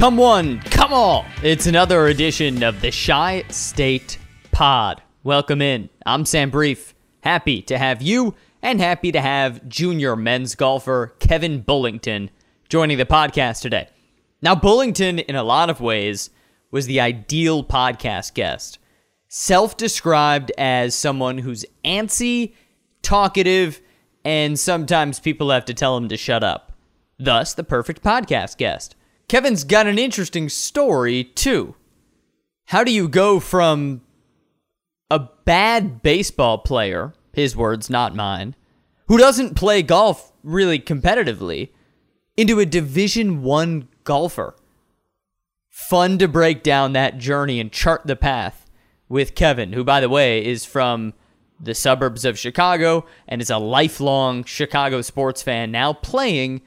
Come one, come all. It's another edition of the Chi State Pod. Welcome in. I'm Sam Brief. Happy to have you and happy to have junior men's golfer Kevin Bullington joining the podcast today. Now, Bullington, in a lot of ways, was the ideal podcast guest. Self described as someone who's antsy, talkative, and sometimes people have to tell him to shut up. Thus, the perfect podcast guest. Kevin's got an interesting story, too. How do you go from a bad baseball player, his words, not mine, who doesn't play golf really competitively, into a Division 1 golfer? Fun to break down that journey and chart the path with Kevin, who by the way is from the suburbs of Chicago and is a lifelong Chicago sports fan now playing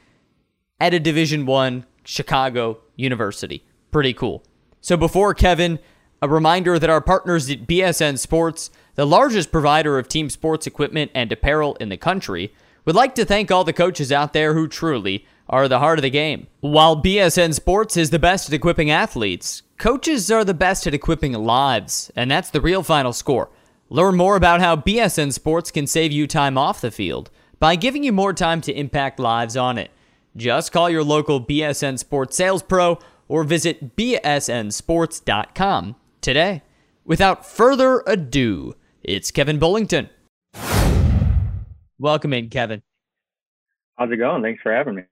at a Division 1 Chicago University. Pretty cool. So before Kevin, a reminder that our partners at BSN Sports, the largest provider of team sports equipment and apparel in the country, would like to thank all the coaches out there who truly are the heart of the game. While BSN Sports is the best at equipping athletes, coaches are the best at equipping lives, and that's the real final score. Learn more about how BSN Sports can save you time off the field by giving you more time to impact lives on it. Just call your local BSN Sports sales pro or visit bsnsports.com today. Without further ado, it's Kevin Bullington. Welcome in, Kevin. How's it going? Thanks for having me.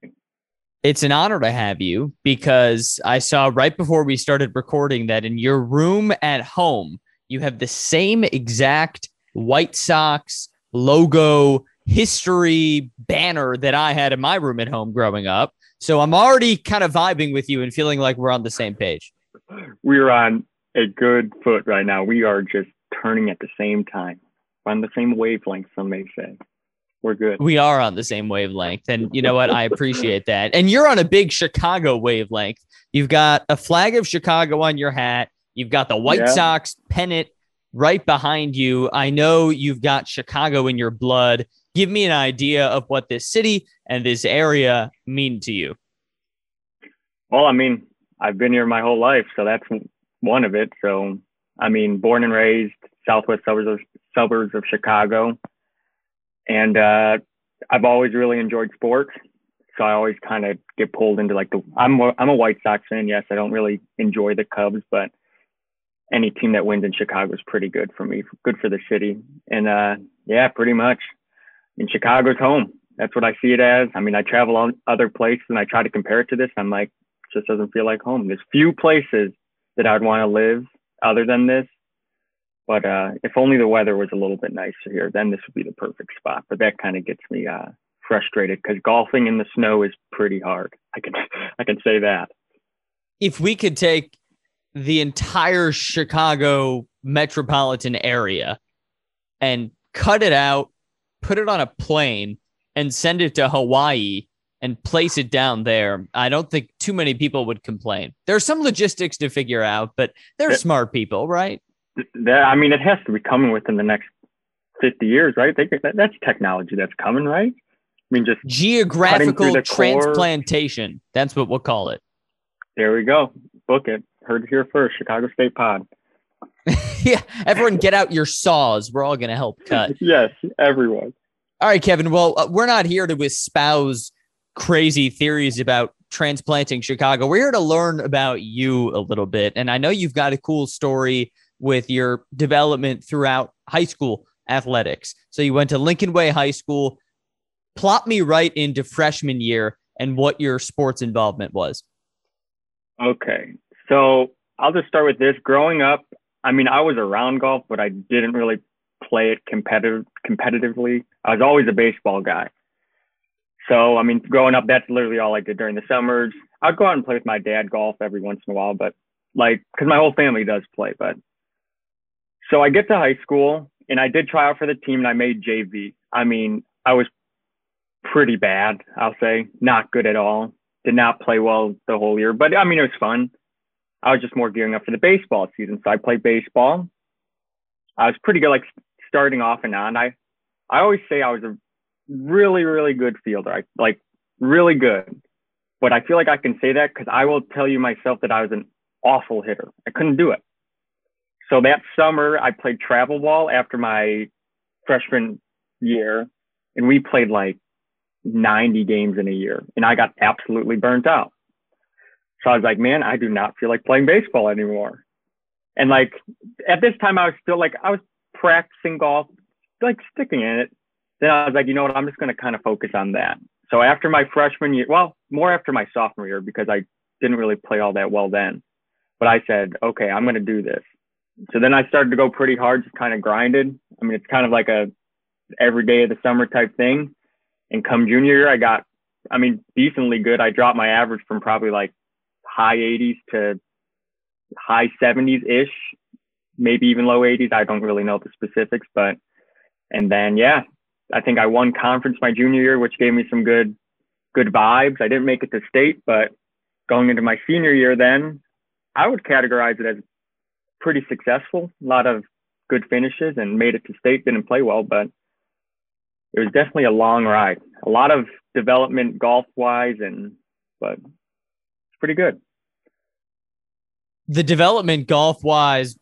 It's an honor to have you because I saw right before we started recording that in your room at home, you have the same exact White Sox logo history banner that I had in my room at home growing up. So I'm already kind of vibing with you and feeling like we're on the same page. We're on a good foot right now. We are just turning at the same time, We're on the same wavelength, some may say. We're good. We are on the same wavelength. And you know what? I appreciate that. And you're on a big Chicago wavelength. You've got a flag of Chicago on your hat. You've got the White yeah. Sox pennant right behind you. I know you've got Chicago in your blood give me an idea of what this city and this area mean to you. Well, I mean, I've been here my whole life, so that's one of it. So, I mean, born and raised southwest suburbs of, suburbs of Chicago, and uh, I've always really enjoyed sports. So I always kind of get pulled into like the. I'm I'm a White Sox fan. Yes, I don't really enjoy the Cubs, but any team that wins in Chicago is pretty good for me. Good for the city, and uh, yeah, pretty much in Chicago's home. That's what I see it as. I mean, I travel on other places and I try to compare it to this. I'm like, it just doesn't feel like home. There's few places that I'd want to live other than this. But uh, if only the weather was a little bit nicer here, then this would be the perfect spot. But that kind of gets me uh, frustrated because golfing in the snow is pretty hard. I can I can say that. If we could take the entire Chicago metropolitan area and cut it out put it on a plane and send it to Hawaii and place it down there, I don't think too many people would complain. There's some logistics to figure out, but they're smart people, right? That, I mean, it has to be coming within the next 50 years, right? They, that, that's technology that's coming, right? I mean, just geographical transplantation. Core. That's what we'll call it. There we go. Book it. Heard it here first. Chicago State Pod. yeah, everyone get out your saws. We're all going to help cut. yes, everyone. All right, Kevin. Well, uh, we're not here to espouse crazy theories about transplanting Chicago. We're here to learn about you a little bit. And I know you've got a cool story with your development throughout high school athletics. So you went to Lincoln Way High School. Plot me right into freshman year and what your sports involvement was. Okay. So I'll just start with this. Growing up, I mean, I was around golf, but I didn't really play it competitive competitively. I was always a baseball guy. So, I mean, growing up, that's literally all I did during the summers. I'd go out and play with my dad golf every once in a while, but like, cause my whole family does play, but so I get to high school and I did try out for the team and I made JV. I mean, I was pretty bad, I'll say, not good at all. Did not play well the whole year, but I mean, it was fun. I was just more gearing up for the baseball season. So I played baseball. I was pretty good, like starting off and on. I, I always say I was a really, really good fielder. I like really good. but I feel like I can say that because I will tell you myself that I was an awful hitter. I couldn't do it. So that summer, I played travel ball after my freshman year, and we played like 90 games in a year, and I got absolutely burnt out. So I was like, man, I do not feel like playing baseball anymore. And like at this time, I was still like, I was practicing golf, like sticking in it. Then I was like, you know what? I'm just going to kind of focus on that. So after my freshman year, well, more after my sophomore year, because I didn't really play all that well then. But I said, okay, I'm going to do this. So then I started to go pretty hard, just kind of grinded. I mean, it's kind of like a every day of the summer type thing. And come junior year, I got, I mean, decently good. I dropped my average from probably like high 80s to high 70s ish, maybe even low 80s. I don't really know the specifics, but, and then, yeah, I think I won conference my junior year, which gave me some good, good vibes. I didn't make it to state, but going into my senior year, then I would categorize it as pretty successful. A lot of good finishes and made it to state. Didn't play well, but it was definitely a long ride. A lot of development golf wise, and but pretty good. The development golf wise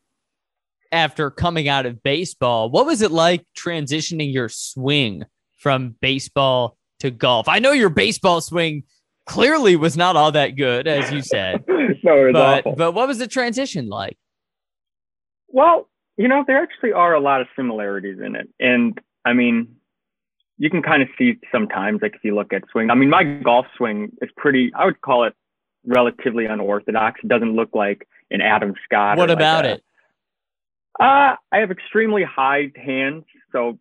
after coming out of baseball, what was it like transitioning your swing from baseball to golf? I know your baseball swing clearly was not all that good, as you said. no, but awful. but what was the transition like? Well, you know, there actually are a lot of similarities in it, and I mean, you can kind of see sometimes, like if you look at swing. I mean, my golf swing is pretty. I would call it relatively unorthodox. It doesn't look like an Adam Scott. What about like it? Uh, I have extremely high hands, so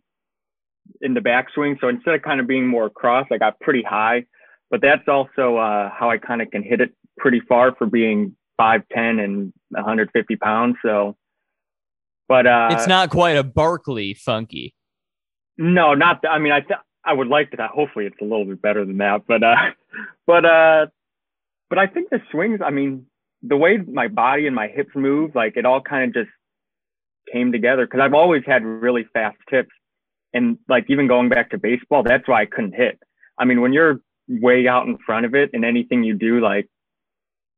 in the backswing. So instead of kind of being more cross, I got pretty high. But that's also uh, how I kind of can hit it pretty far for being 5'10 and 150 pounds. So, but uh, it's not quite a Barkley funky. No, not. I mean, I th- I would like that. Hopefully, it's a little bit better than that. But uh, but uh, but I think the swings. I mean, the way my body and my hips move, like it all kind of just came together because I've always had really fast tips. And like even going back to baseball, that's why I couldn't hit. I mean, when you're way out in front of it and anything you do, like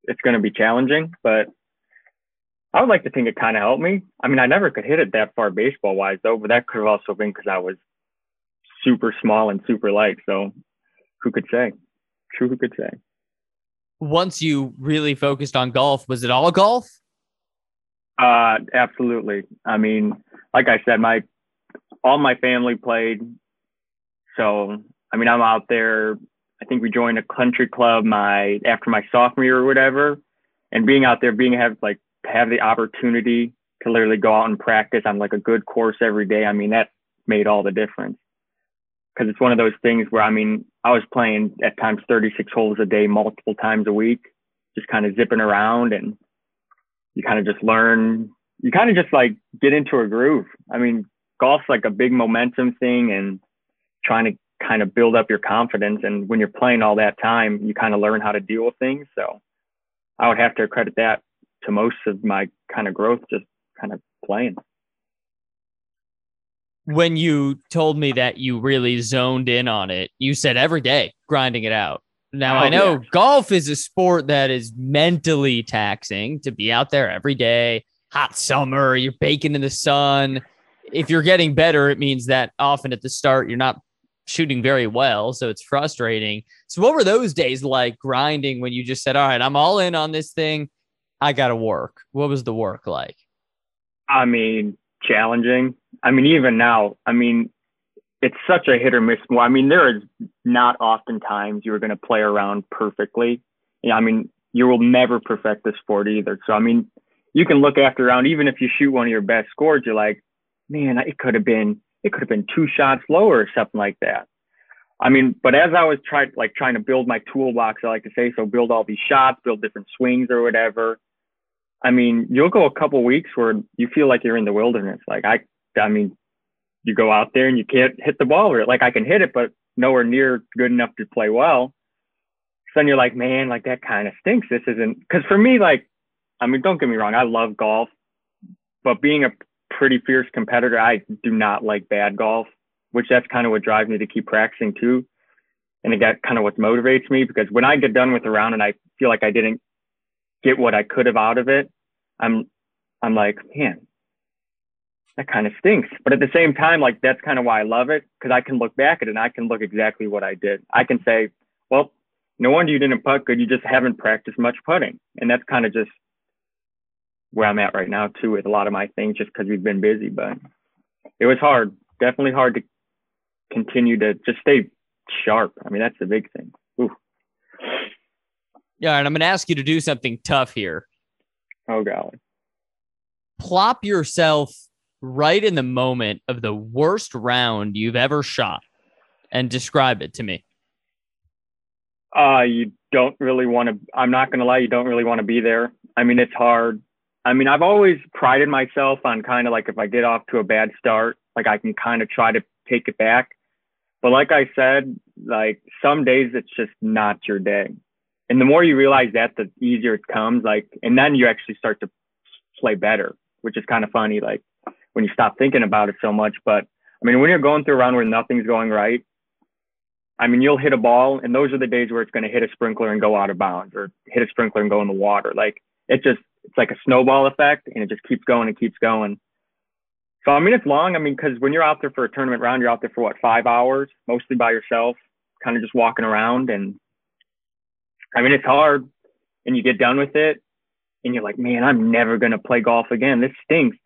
it's going to be challenging. But I would like to think it kind of helped me. I mean, I never could hit it that far baseball wise though, but that could have also been because I was super small and super light. So who could say? True, who could say? Once you really focused on golf, was it all golf? Uh, absolutely. I mean, like I said, my all my family played. So I mean, I'm out there. I think we joined a country club my after my sophomore year or whatever, and being out there, being have like have the opportunity to literally go out and practice on like a good course every day. I mean, that made all the difference because it's one of those things where I mean, I was playing at times 36 holes a day, multiple times a week, just kind of zipping around, and you kind of just learn. You kind of just like get into a groove. I mean, golf's like a big momentum thing, and trying to kind of build up your confidence. And when you're playing all that time, you kind of learn how to deal with things. So I would have to credit that to most of my kind of growth, just kind of playing when you told me that you really zoned in on it, you said every day grinding it out. Now Oh, I know yeah. golf is a sport that is mentally taxing to be out there every day, hot summer, you're baking in the sun. If you're getting better, it means that often at the start you're not shooting very well, so it's frustrating. So what were those days like grinding when you just said, "All right, I'm all in on this thing. I got to work." What was the work like? I mean, challenging. I mean, even now, I mean, it's such a hit or miss. Well, I mean, there is not often times you're going to play around perfectly. I mean, you will never perfect the sport either. So, I mean, you can look after round, even if you shoot one of your best scores, you're like, man, it could have been, it could have been two shots lower or something like that. I mean, but as I was trying, like trying to build my toolbox, I like to say, so build all these shots, build different swings or whatever. I mean, you'll go a couple weeks where you feel like you're in the wilderness. Like I, I mean, you go out there and you can't hit the ball or like I can hit it, but nowhere near good enough to play well. So then you're like, man, like that kind of stinks. This isn't because for me, like, I mean, don't get me wrong, I love golf, but being a pretty fierce competitor, I do not like bad golf, which that's kind of what drives me to keep practicing too. And got kind of what motivates me because when I get done with a round and I feel like I didn't get what I could have out of it, I'm, I'm like, man, that kind of stinks. But at the same time, like that's kind of why I love it because I can look back at it and I can look exactly what I did. I can say, well, no wonder you didn't putt good. You just haven't practiced much putting. And that's kind of just where I'm at right now too with a lot of my things just because we've been busy. But it was hard, definitely hard to continue to just stay sharp. I mean, that's the big thing. Ooh. Yeah, and I'm going to ask you to do something tough here. Oh golly. Plop yourself right in the moment of the worst round you've ever shot and describe it to me. Uh, you don't really want to, I'm not going to lie, you don't really want to be there. I mean, it's hard. I mean, I've always prided myself on kind of like if I get off to a bad start, like I can kind of try to take it back. But like I said, like some days it's just not your day. And the more you realize that, the easier it comes. Like, and then you actually start to play better, which is kind of funny. Like when you stop thinking about it so much. But I mean, when you're going through a round where nothing's going right, I mean, you'll hit a ball, and those are the days where it's going to hit a sprinkler and go out of bounds, or hit a sprinkler and go in the water. Like it just, it's like a snowball effect, and it just keeps going and keeps going. So I mean, it's long. I mean, because when you're out there for a tournament round, you're out there for what five hours, mostly by yourself, kind of just walking around, and I mean, it's hard. And you get done with it, and you're like, man, I'm never gonna play golf again. This stinks.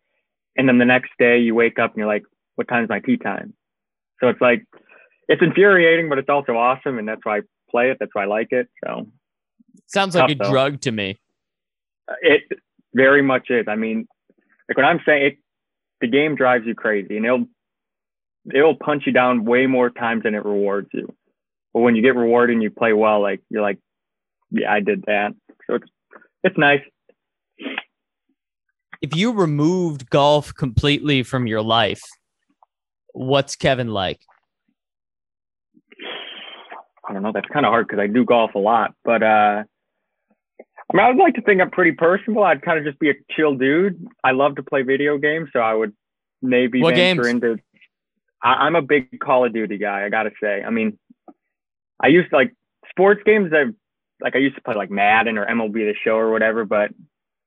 And then the next day you wake up and you're like, what time's my tee time? So it's like, it's infuriating, but it's also awesome. And that's why I play it. That's why I like it. So sounds like a though. drug to me. Uh, it very much is. I mean, like what I'm saying, it, the game drives you crazy and it'll, it'll punch you down way more times than it rewards you. But when you get rewarded and you play well, like you're like, yeah, I did that. So it's, it's nice if you removed golf completely from your life, what's Kevin like? I don't know. That's kind of hard because I do golf a lot, but uh, I mean, I would like to think I'm pretty personable. I'd kind of just be a chill dude. I love to play video games, so I would maybe what venture games? into. I, am a big Call of Duty guy. I gotta say. I mean, I used to like sports games. I like I used to play like Madden or MLB The Show or whatever, but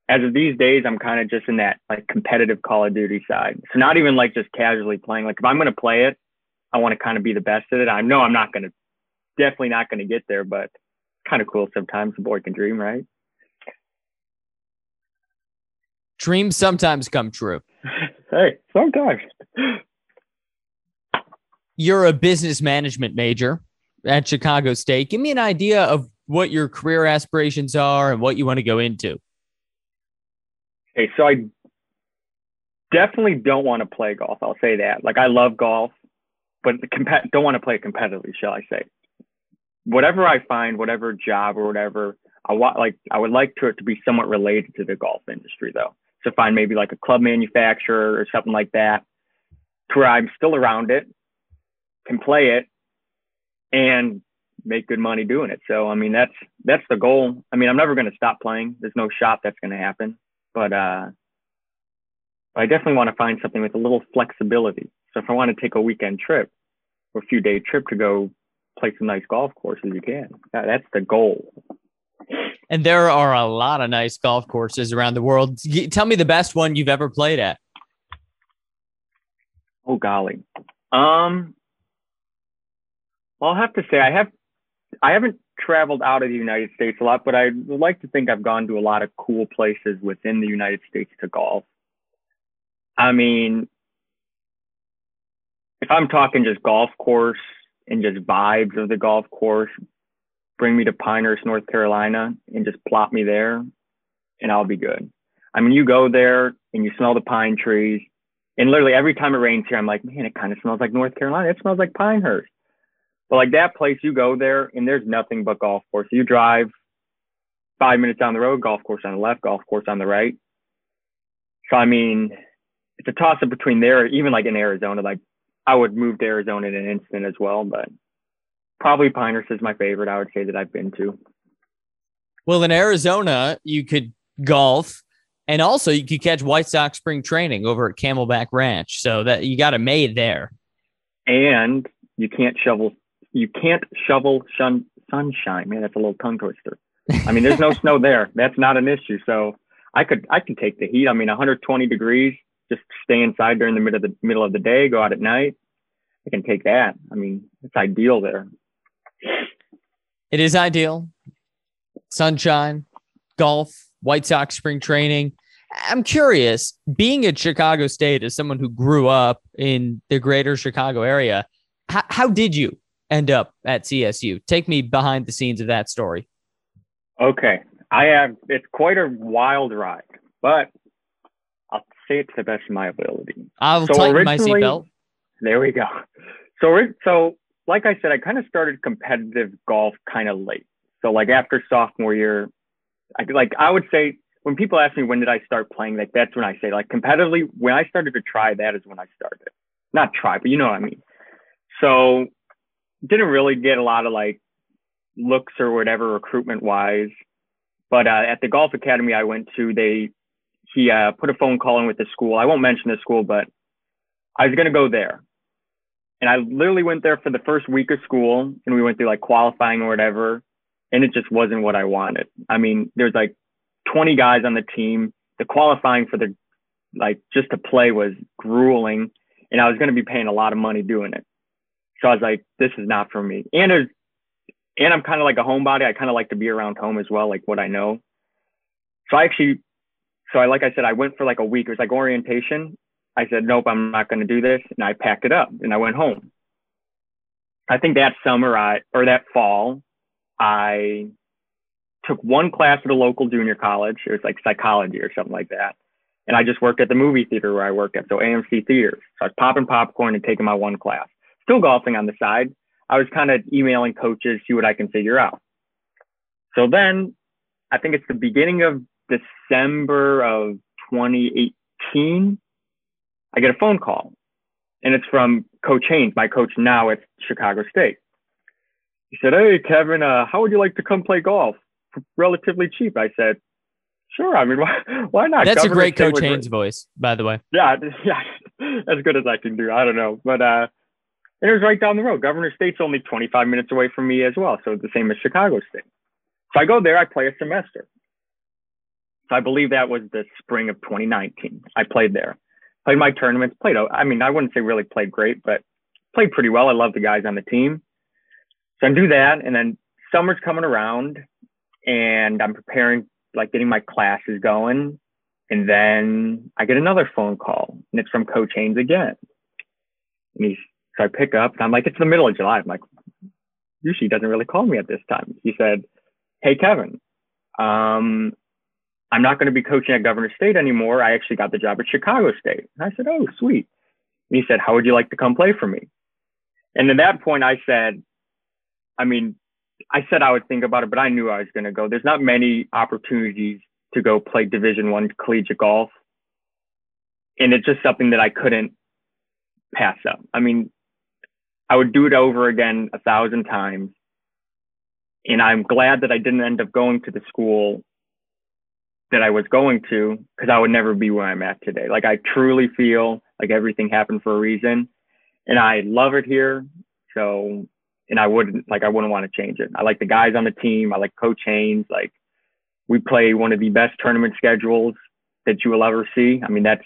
as of these days, I'm kind of just in that like competitive Call of Duty side. So not even like just casually playing. Like if I'm going to play it, I want to kind of be the best at it. I know I'm not to, definitely not going to get there, but kind of cool sometimes. The boy can dream, right? Dreams sometimes come true. hey, sometimes. You're a business management major at Chicago State. Give me an idea of what your career aspirations are and what you want to go into. Okay, so I definitely don't want to play golf. I'll say that. Like I love golf, but comp- don't want to play competitively, shall I say? Whatever I find, whatever job or whatever, I want like I would like to it to be somewhat related to the golf industry though. So find maybe like a club manufacturer or something like that, to where I'm still around it, can play it, and make good money doing it. So I mean that's that's the goal. I mean I'm never going to stop playing. There's no shot that's going to happen but uh, I definitely want to find something with a little flexibility. So if I want to take a weekend trip or a few day trip to go play some nice golf courses, you can. that's the goal. And there are a lot of nice golf courses around the world. Tell me the best one you've ever played at. Oh golly. Um I'll have to say I have I haven't traveled out of the United States a lot, but I would like to think I've gone to a lot of cool places within the United States to golf. I mean, if I'm talking just golf course and just vibes of the golf course, bring me to Pinehurst, North Carolina, and just plop me there, and I'll be good. I mean, you go there and you smell the pine trees, and literally every time it rains here, I'm like, man, it kind of smells like North Carolina. It smells like Pinehurst. But like that place, you go there and there's nothing but golf course. You drive five minutes down the road, golf course on the left, golf course on the right. So I mean, it's a toss up between there, even like in Arizona. Like I would move to Arizona in an instant as well, but probably Pinehurst is my favorite. I would say that I've been to. Well, in Arizona, you could golf, and also you could catch White Sox spring training over at Camelback Ranch. So that you got a made there. And you can't shovel you can't shovel shun, sunshine. Man, that's a little tongue twister. I mean, there's no snow there. That's not an issue. So I could I can take the heat. I mean, 120 degrees, just stay inside during the middle of the middle of the day, go out at night. I can take that. I mean, it's ideal there. It is ideal. Sunshine, golf, White Sox spring training. I'm curious, being at Chicago State as someone who grew up in the greater Chicago area, how, how did you end up at CSU? Take me behind the scenes of that story. Okay. I have, it's quite a wild ride, but I'll say it to the best of my ability. I'll so tighten my seatbelt. There we go. So, so like I said, I kind of started competitive golf kind of late. So like after sophomore year, I like I would say when people ask me when did I start playing, like that's when I say like competitively when I started to try that is when I started. Not try, but you know what I mean. So didn't really get a lot of like looks or whatever recruitment wise. But uh, at the golf academy I went to, they he uh, put a phone call in with the school. I won't mention the school, but I was gonna go there. And I literally went there for the first week of school and we went through like qualifying or whatever. And it just wasn't what I wanted. I mean, there's like 20 guys on the team. The qualifying for the like just to play was grueling and I was going to be paying a lot of money doing it. So I was like, this is not for me. And there's, and I'm kind of like a homebody. I kind of like to be around home as well, like what I know. So I actually, so I, like I said, I went for like a week. It was like orientation. I said, nope, I'm not going to do this. And I packed it up and I went home. I think that summer I, or that fall, I took one class at a local junior college. It was like psychology or something like that. And I just worked at the movie theater where I work at. So AMC theaters. So I was popping popcorn and taking my one class, still golfing on the side. I was kind of emailing coaches, see what I can figure out. So then I think it's the beginning of December of 2018. I get a phone call and it's from Coach Haynes, my coach now at Chicago State. He said, Hey, Kevin, uh, how would you like to come play golf? Relatively cheap. I said, Sure. I mean, why, why not? That's Governor a great State Coach Haynes voice, by the way. Yeah. Yeah. as good as I can do. I don't know. But, uh, and it was right down the road. Governor State's only 25 minutes away from me as well. So the same as Chicago State. So I go there, I play a semester. So I believe that was the spring of 2019. I played there played my tournaments, played, I mean, I wouldn't say really played great, but played pretty well. I love the guys on the team. So I do that. And then summer's coming around and I'm preparing, like getting my classes going. And then I get another phone call and it's from Coach Haynes again. And he's, so I pick up and I'm like, it's the middle of July. I'm like, he doesn't really call me at this time. He said, Hey, Kevin, um, I'm not going to be coaching at Governor State anymore. I actually got the job at Chicago State. And I said, Oh, sweet. And he said, How would you like to come play for me? And at that point, I said, I mean, I said I would think about it, but I knew I was going to go. There's not many opportunities to go play Division One collegiate golf, and it's just something that I couldn't pass up. I mean, I would do it over again a thousand times, and I'm glad that I didn't end up going to the school that I was going to because I would never be where I'm at today. Like I truly feel like everything happened for a reason and I love it here. So, and I wouldn't like, I wouldn't want to change it. I like the guys on the team. I like coach Haynes. Like we play one of the best tournament schedules that you will ever see. I mean, that's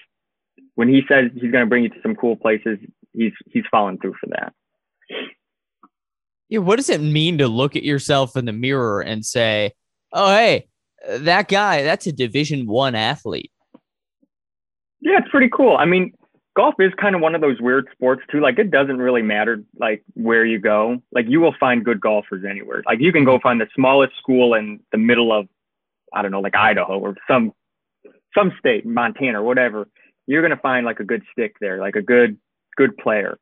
when he says he's going to bring you to some cool places, he's, he's following through for that. Yeah. What does it mean to look at yourself in the mirror and say, Oh, Hey, that guy, that's a Division One athlete. Yeah, it's pretty cool. I mean, golf is kind of one of those weird sports too. Like it doesn't really matter like where you go. Like you will find good golfers anywhere. Like you can go find the smallest school in the middle of I don't know, like Idaho or some some state, Montana or whatever. You're gonna find like a good stick there, like a good good player.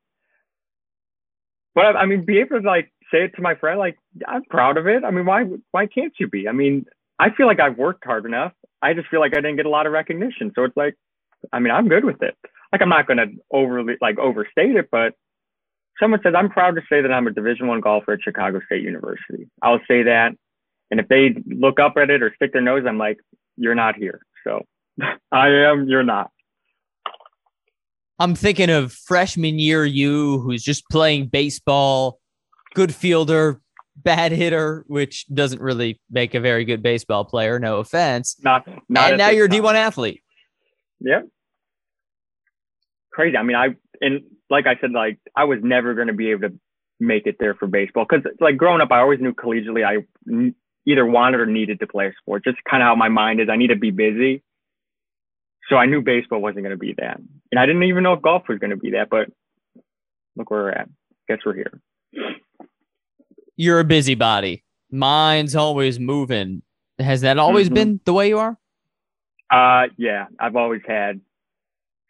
But I mean, be able to like say it to my friend, like I'm proud of it. I mean, why why can't you be? I mean, I feel like I've worked hard enough. I just feel like I didn't get a lot of recognition. So it's like, I mean, I'm good with it. Like I'm not going to overly like overstate it, but someone says I'm proud to say that I'm a Division One golfer at Chicago State University. I'll say that, and if they look up at it or stick their nose, I'm like, you're not here. So I am. You're not. I'm thinking of freshman year you, who's just playing baseball, good fielder, bad hitter, which doesn't really make a very good baseball player. No offense. Not, not and now you're a D1 athlete. Yep. Crazy. I mean, I and like I said, like I was never going to be able to make it there for baseball because, like growing up, I always knew collegiately I either wanted or needed to play a sport. Just kind of how my mind is. I need to be busy. So I knew baseball wasn't going to be that, and I didn't even know if golf was going to be that. But look where we're at. Guess we're here. You're a busybody. Mind's always moving. Has that always mm-hmm. been the way you are? Uh, yeah. I've always had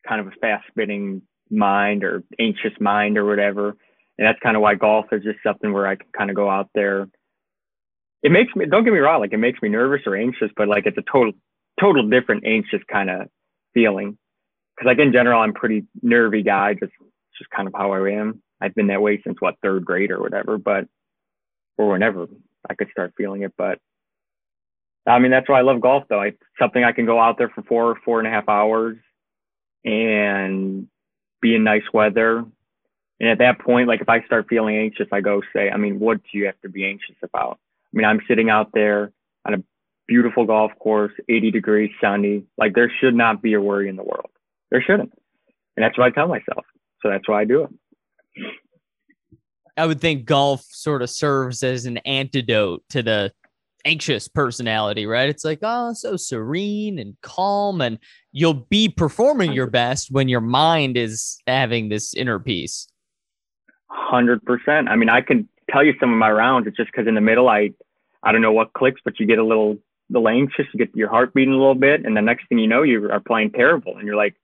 kind of a fast spinning mind or anxious mind or whatever, and that's kind of why golf is just something where I can kind of go out there. It makes me. Don't get me wrong. Like it makes me nervous or anxious, but like it's a total, total different anxious kind of feeling. Because like in general, I'm pretty nervy guy. Just just kind of how I am. I've been that way since what third grade or whatever, but or whenever I could start feeling it. But I mean, that's why I love golf though. It's something I can go out there for four, four and a half hours and be in nice weather. And at that point, like if I start feeling anxious, I go say, I mean, what do you have to be anxious about? I mean, I'm sitting out there on a beautiful golf course, 80 degrees, sunny. Like there should not be a worry in the world. There shouldn't. And that's what I tell myself. So that's why I do it. I would think golf sort of serves as an antidote to the anxious personality, right? It's like, oh, so serene and calm, and you'll be performing your best when your mind is having this inner peace. Hundred percent. I mean, I can tell you some of my rounds. It's just because in the middle, I, I don't know what clicks, but you get a little, the anxious, you get your heart beating a little bit, and the next thing you know, you are playing terrible, and you're like,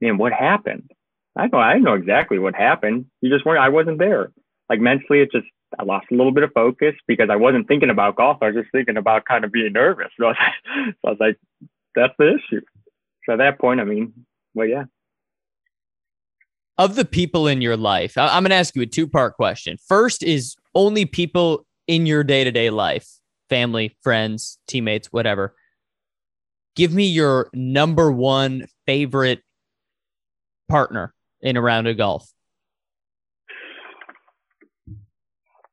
man, what happened? I know, I know exactly what happened. You just weren't. I wasn't there. Like mentally, it just I lost a little bit of focus because I wasn't thinking about golf. I was just thinking about kind of being nervous. So I was, so I was like, that's the issue. So at that point, I mean, well, yeah. Of the people in your life, I'm going to ask you a two part question. First is only people in your day to day life, family, friends, teammates, whatever. Give me your number one favorite partner in a round of golf.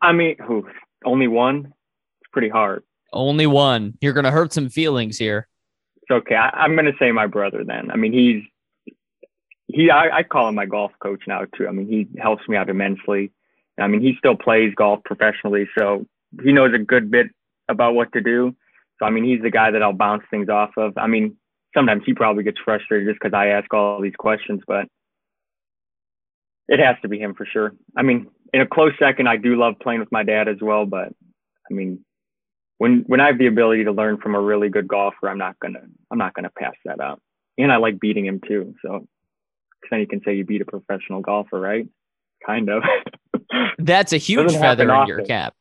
I mean, who? Only one? It's pretty hard. Only one. You're gonna hurt some feelings here. It's okay. I, am gonna say my brother then. I mean, he's he. I, I call him my golf coach now too. I mean, he helps me out immensely. I mean, he still plays golf professionally, so he knows a good bit about what to do. So I mean, he's the guy that I'll bounce things off of. I mean, sometimes he probably gets frustrated just because I ask all these questions, but it has to be him for sure. I mean, in a close second, I do love playing with my dad as well. But I mean, when when I have the ability to learn from a really good golfer, I'm not gonna I'm not gonna pass that up. And I like beating him too. So then you can say you beat a professional golfer, right? Kind of. That's a huge feather in often. your cap.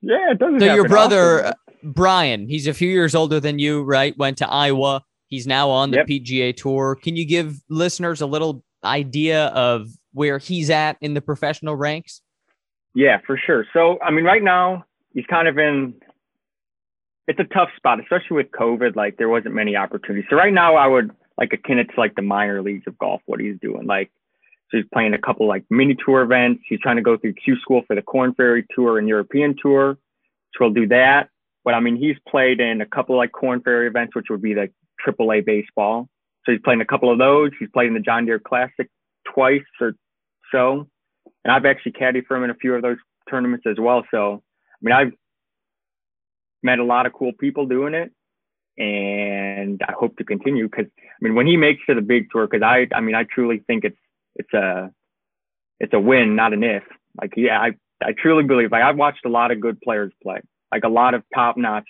Yeah, it doesn't. So your brother often. Uh, Brian, he's a few years older than you, right? Went to Iowa. He's now on the yep. PGA Tour. Can you give listeners a little idea of where he's at in the professional ranks? Yeah, for sure. So, I mean, right now he's kind of in. It's a tough spot, especially with COVID. Like, there wasn't many opportunities. So right now, I would like akin it to like the minor leagues of golf. What he's doing, like, so he's playing a couple like mini tour events. He's trying to go through Q School for the Korn Ferry Tour and European Tour. So he'll do that. But I mean, he's played in a couple like Korn Ferry events, which would be like AAA baseball. So he's playing a couple of those. He's played in the John Deere Classic twice or so and I've actually caddied for him in a few of those tournaments as well. So, I mean, I've met a lot of cool people doing it, and I hope to continue because I mean, when he makes it a big tour, because I, I mean, I truly think it's it's a it's a win, not an if. Like, yeah, I I truly believe. Like, I've watched a lot of good players play, like a lot of top notch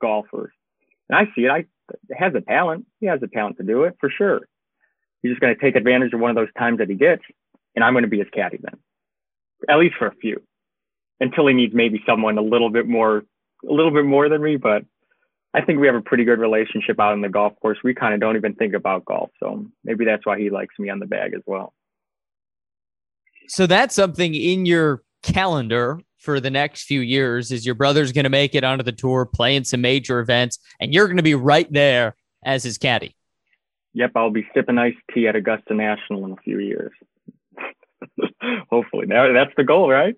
golfers, and I see it. I it has a talent. He has a talent to do it for sure. He's just going to take advantage of one of those times that he gets, and I'm going to be his caddy then at least for a few, until he needs maybe someone a little bit more, a little bit more than me. But I think we have a pretty good relationship out on the golf course. We kind of don't even think about golf, so maybe that's why he likes me on the bag as well. So that's something in your calendar for the next few years is your brother's going to make it onto the tour, playing some major events, and you're going to be right there as his caddy. Yep, I'll be sipping iced tea at Augusta National in a few years. Hopefully, now that's the goal, right?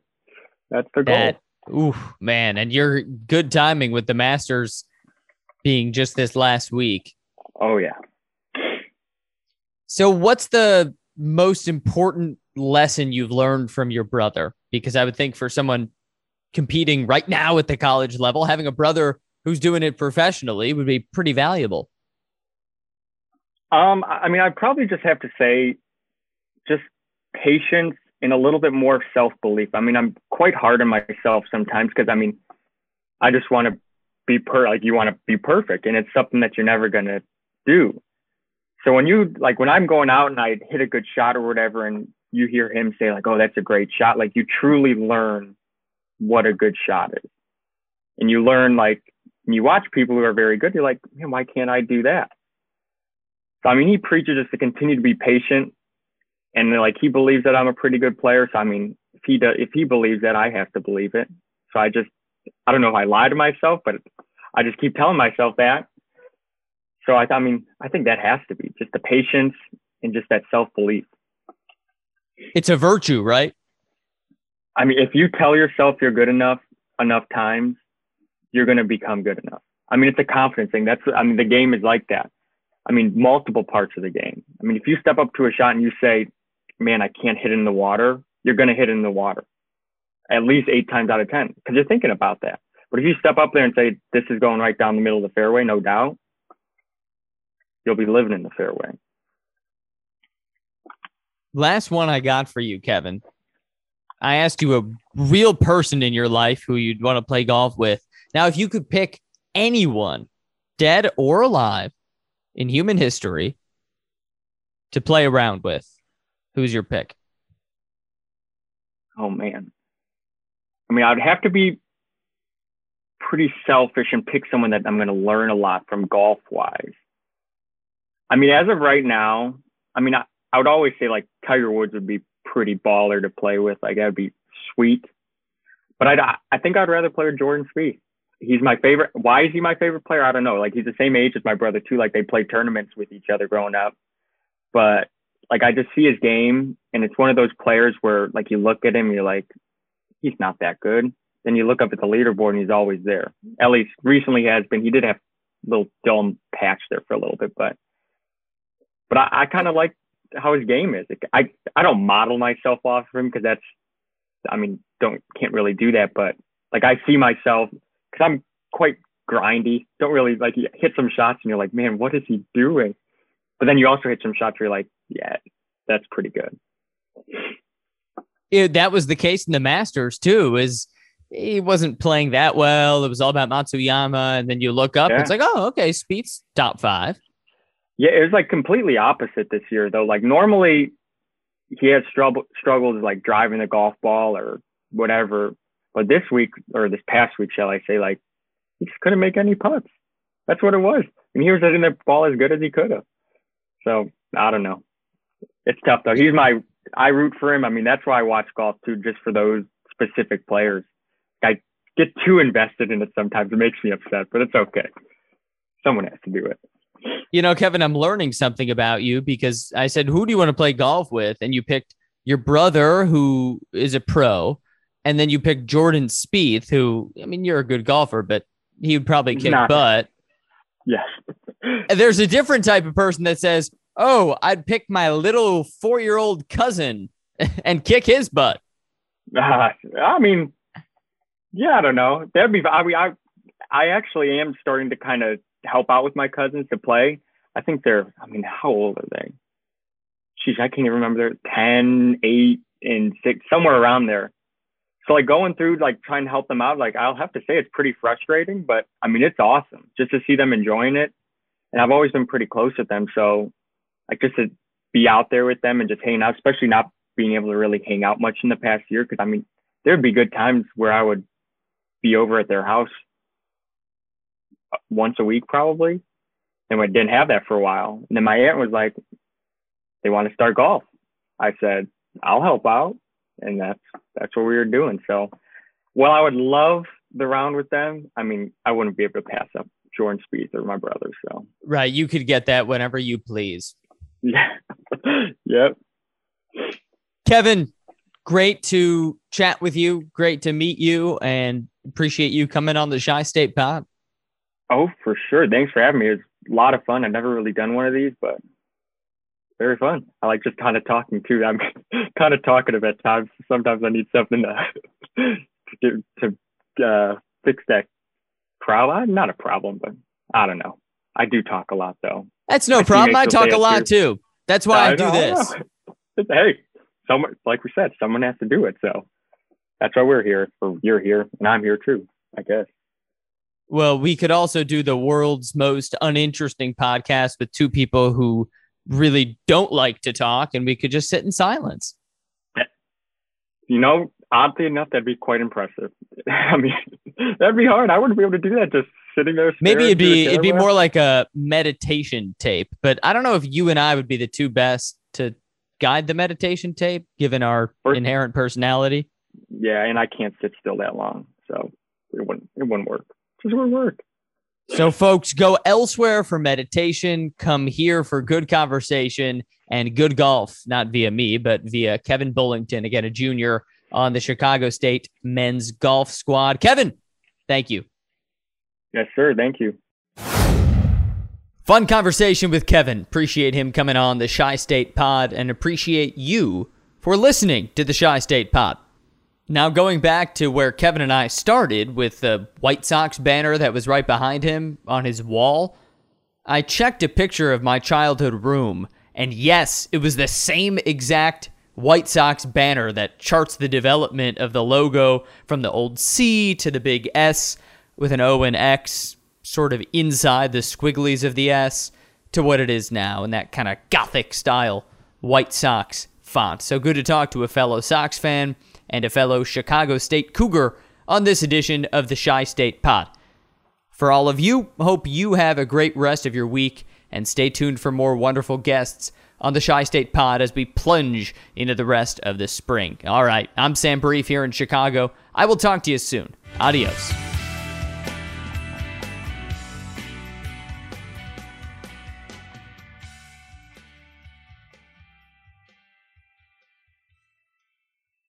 That's the goal. That, ooh, man. And your good timing with the Masters being just this last week. Oh, yeah. So, what's the most important lesson you've learned from your brother? Because I would think for someone competing right now at the college level, having a brother who's doing it professionally would be pretty valuable. Um, I mean, I'd probably just have to say patience and a little bit more self belief. I mean, I'm quite hard on myself sometimes because I mean, I just want to be per like you want to be perfect, and it's something that you're never gonna do. So when you like when I'm going out and I hit a good shot or whatever, and you hear him say like, "Oh, that's a great shot," like you truly learn what a good shot is, and you learn like you watch people who are very good, you're like, "Man, why can't I do that?" So I mean, he preaches us to continue to be patient, and like he believes that I'm a pretty good player. So I mean, if he does, if he believes that, I have to believe it. So I just, I don't know if I lie to myself, but I just keep telling myself that so I, I mean, I think that has to be just the patience and just that self belief. It's a virtue, right? I mean, if you tell yourself you're good enough enough times, you're going to become good enough. I mean, it's a confidence thing. That's, I mean, the game is like that. I mean, multiple parts of the game. I mean, if you step up to a shot and you say, man, I can't hit it in the water, you're going to hit it in the water at least eight times out of 10 because you're thinking about that. But if you step up there and say, this is going right down the middle of the fairway, no doubt, you'll be living in the fairway. Last one I got for you, Kevin. I asked you a real person in your life who you'd want to play golf with. Now, if you could pick anyone, dead or alive, in human history to play around with, who's your pick? Oh, man. I mean, I'd have to be pretty selfish and pick someone that I'm going to learn a lot from golf wise. I mean, as of right now, I mean, I, I would always say like Tiger Woods would be pretty baller to play with. Like that would be sweet. But I I think I'd rather play with Jordan Spieth. He's my favorite. Why is he my favorite player? I don't know. Like he's the same age as my brother too. Like they played tournaments with each other growing up. But like I just see his game, and it's one of those players where like you look at him, you're like, he's not that good. Then you look up at the leaderboard, and he's always there. At least recently has been. He did have a little dumb patch there for a little bit, but but I, I kind of like how his game is. I I don't model myself off of him because that's, I mean, don't can't really do that. But like I see myself because I'm quite grindy. Don't really like hit some shots and you're like, man, what is he doing? But then you also hit some shots where you're like, yeah, that's pretty good. Yeah, that was the case in the Masters too. Is he wasn't playing that well. It was all about Matsuyama, and then you look up, yeah. it's like, oh, okay, Spieth's top five. Yeah, it was like completely opposite this year though. Like normally he has struggle struggles like driving the golf ball or whatever. But this week or this past week, shall I say, like he just couldn't make any putts. That's what it was. And he was hitting the ball as good as he could have. So I don't know. It's tough though. He's my I root for him. I mean, that's why I watch golf too, just for those specific players. I get too invested in it sometimes. It makes me upset, but it's okay. Someone has to do it. You know, Kevin, I'm learning something about you because I said, Who do you want to play golf with? And you picked your brother, who is a pro, and then you picked Jordan Spieth, who, I mean, you're a good golfer, but he would probably kick Not, butt. Yes. There's a different type of person that says, Oh, I'd pick my little four year old cousin and kick his butt. Uh, I mean, yeah, I don't know. That'd be, I mean, I, I actually am starting to kind of help out with my cousins to play. I think they're, I mean, how old are they? Sheesh, I can't even remember. They're 10, 8, and 6, somewhere around there. So like going through like trying to help them out, like I'll have to say it's pretty frustrating, but I mean it's awesome just to see them enjoying it. And I've always been pretty close with them, so like just to be out there with them and just hang out, especially not being able to really hang out much in the past year. Because I mean, there'd be good times where I would be over at their house uh, once a week probably. And we didn't have that for a while. And then my aunt was like, they want to start golf. I said, I'll help out. And that's that's what we were doing. So while I would love the round with them, I mean, I wouldn't be able to pass up Jordan Spieth or my brother. So Right. You could get that whenever you please. Yeah. yep. Kevin, great to chat with you. Great to meet you and appreciate you coming on the Chi State Pod. Oh, for sure. Thanks for having me. It's a lot of fun. I've never really done one of these, but very fun. I like just kind of talking too. I'm kind of talkative at times. Sometimes I need something to to, to uh, fix that problem. Not a problem, but I don't know. I do talk a lot though. That's no My problem. I talk a lot too. That's why I, I do this. hey, someone like we said, someone has to do it. So that's why we're here. Or you're here, and I'm here too. I guess. Well, we could also do the world's most uninteresting podcast with two people who really don't like to talk, and we could just sit in silence. You know, oddly enough, that'd be quite impressive. I mean, that'd be hard. I wouldn't be able to do that just sitting there. Maybe it'd be it'd be more like a meditation tape, but I don't know if you and I would be the two best to guide the meditation tape, given our First, inherent personality. Yeah, and I can't sit still that long, so it wouldn't it wouldn't work. It just wouldn't work. So, folks, go elsewhere for meditation. Come here for good conversation and good golf, not via me, but via Kevin Bullington, again, a junior on the Chicago State men's golf squad. Kevin, thank you. Yes, sir. Thank you. Fun conversation with Kevin. Appreciate him coming on the Chi State Pod and appreciate you for listening to the Chi State Pod. Now, going back to where Kevin and I started with the White Sox banner that was right behind him on his wall, I checked a picture of my childhood room, and yes, it was the same exact White Sox banner that charts the development of the logo from the old C to the big S with an O and X sort of inside the squigglies of the S to what it is now in that kind of gothic style White Sox font. So good to talk to a fellow Sox fan and a fellow Chicago State Cougar on this edition of the Chi State Pod. For all of you, hope you have a great rest of your week and stay tuned for more wonderful guests on the Chi State Pod as we plunge into the rest of the spring. All right, I'm Sam Brief here in Chicago. I will talk to you soon. Adios.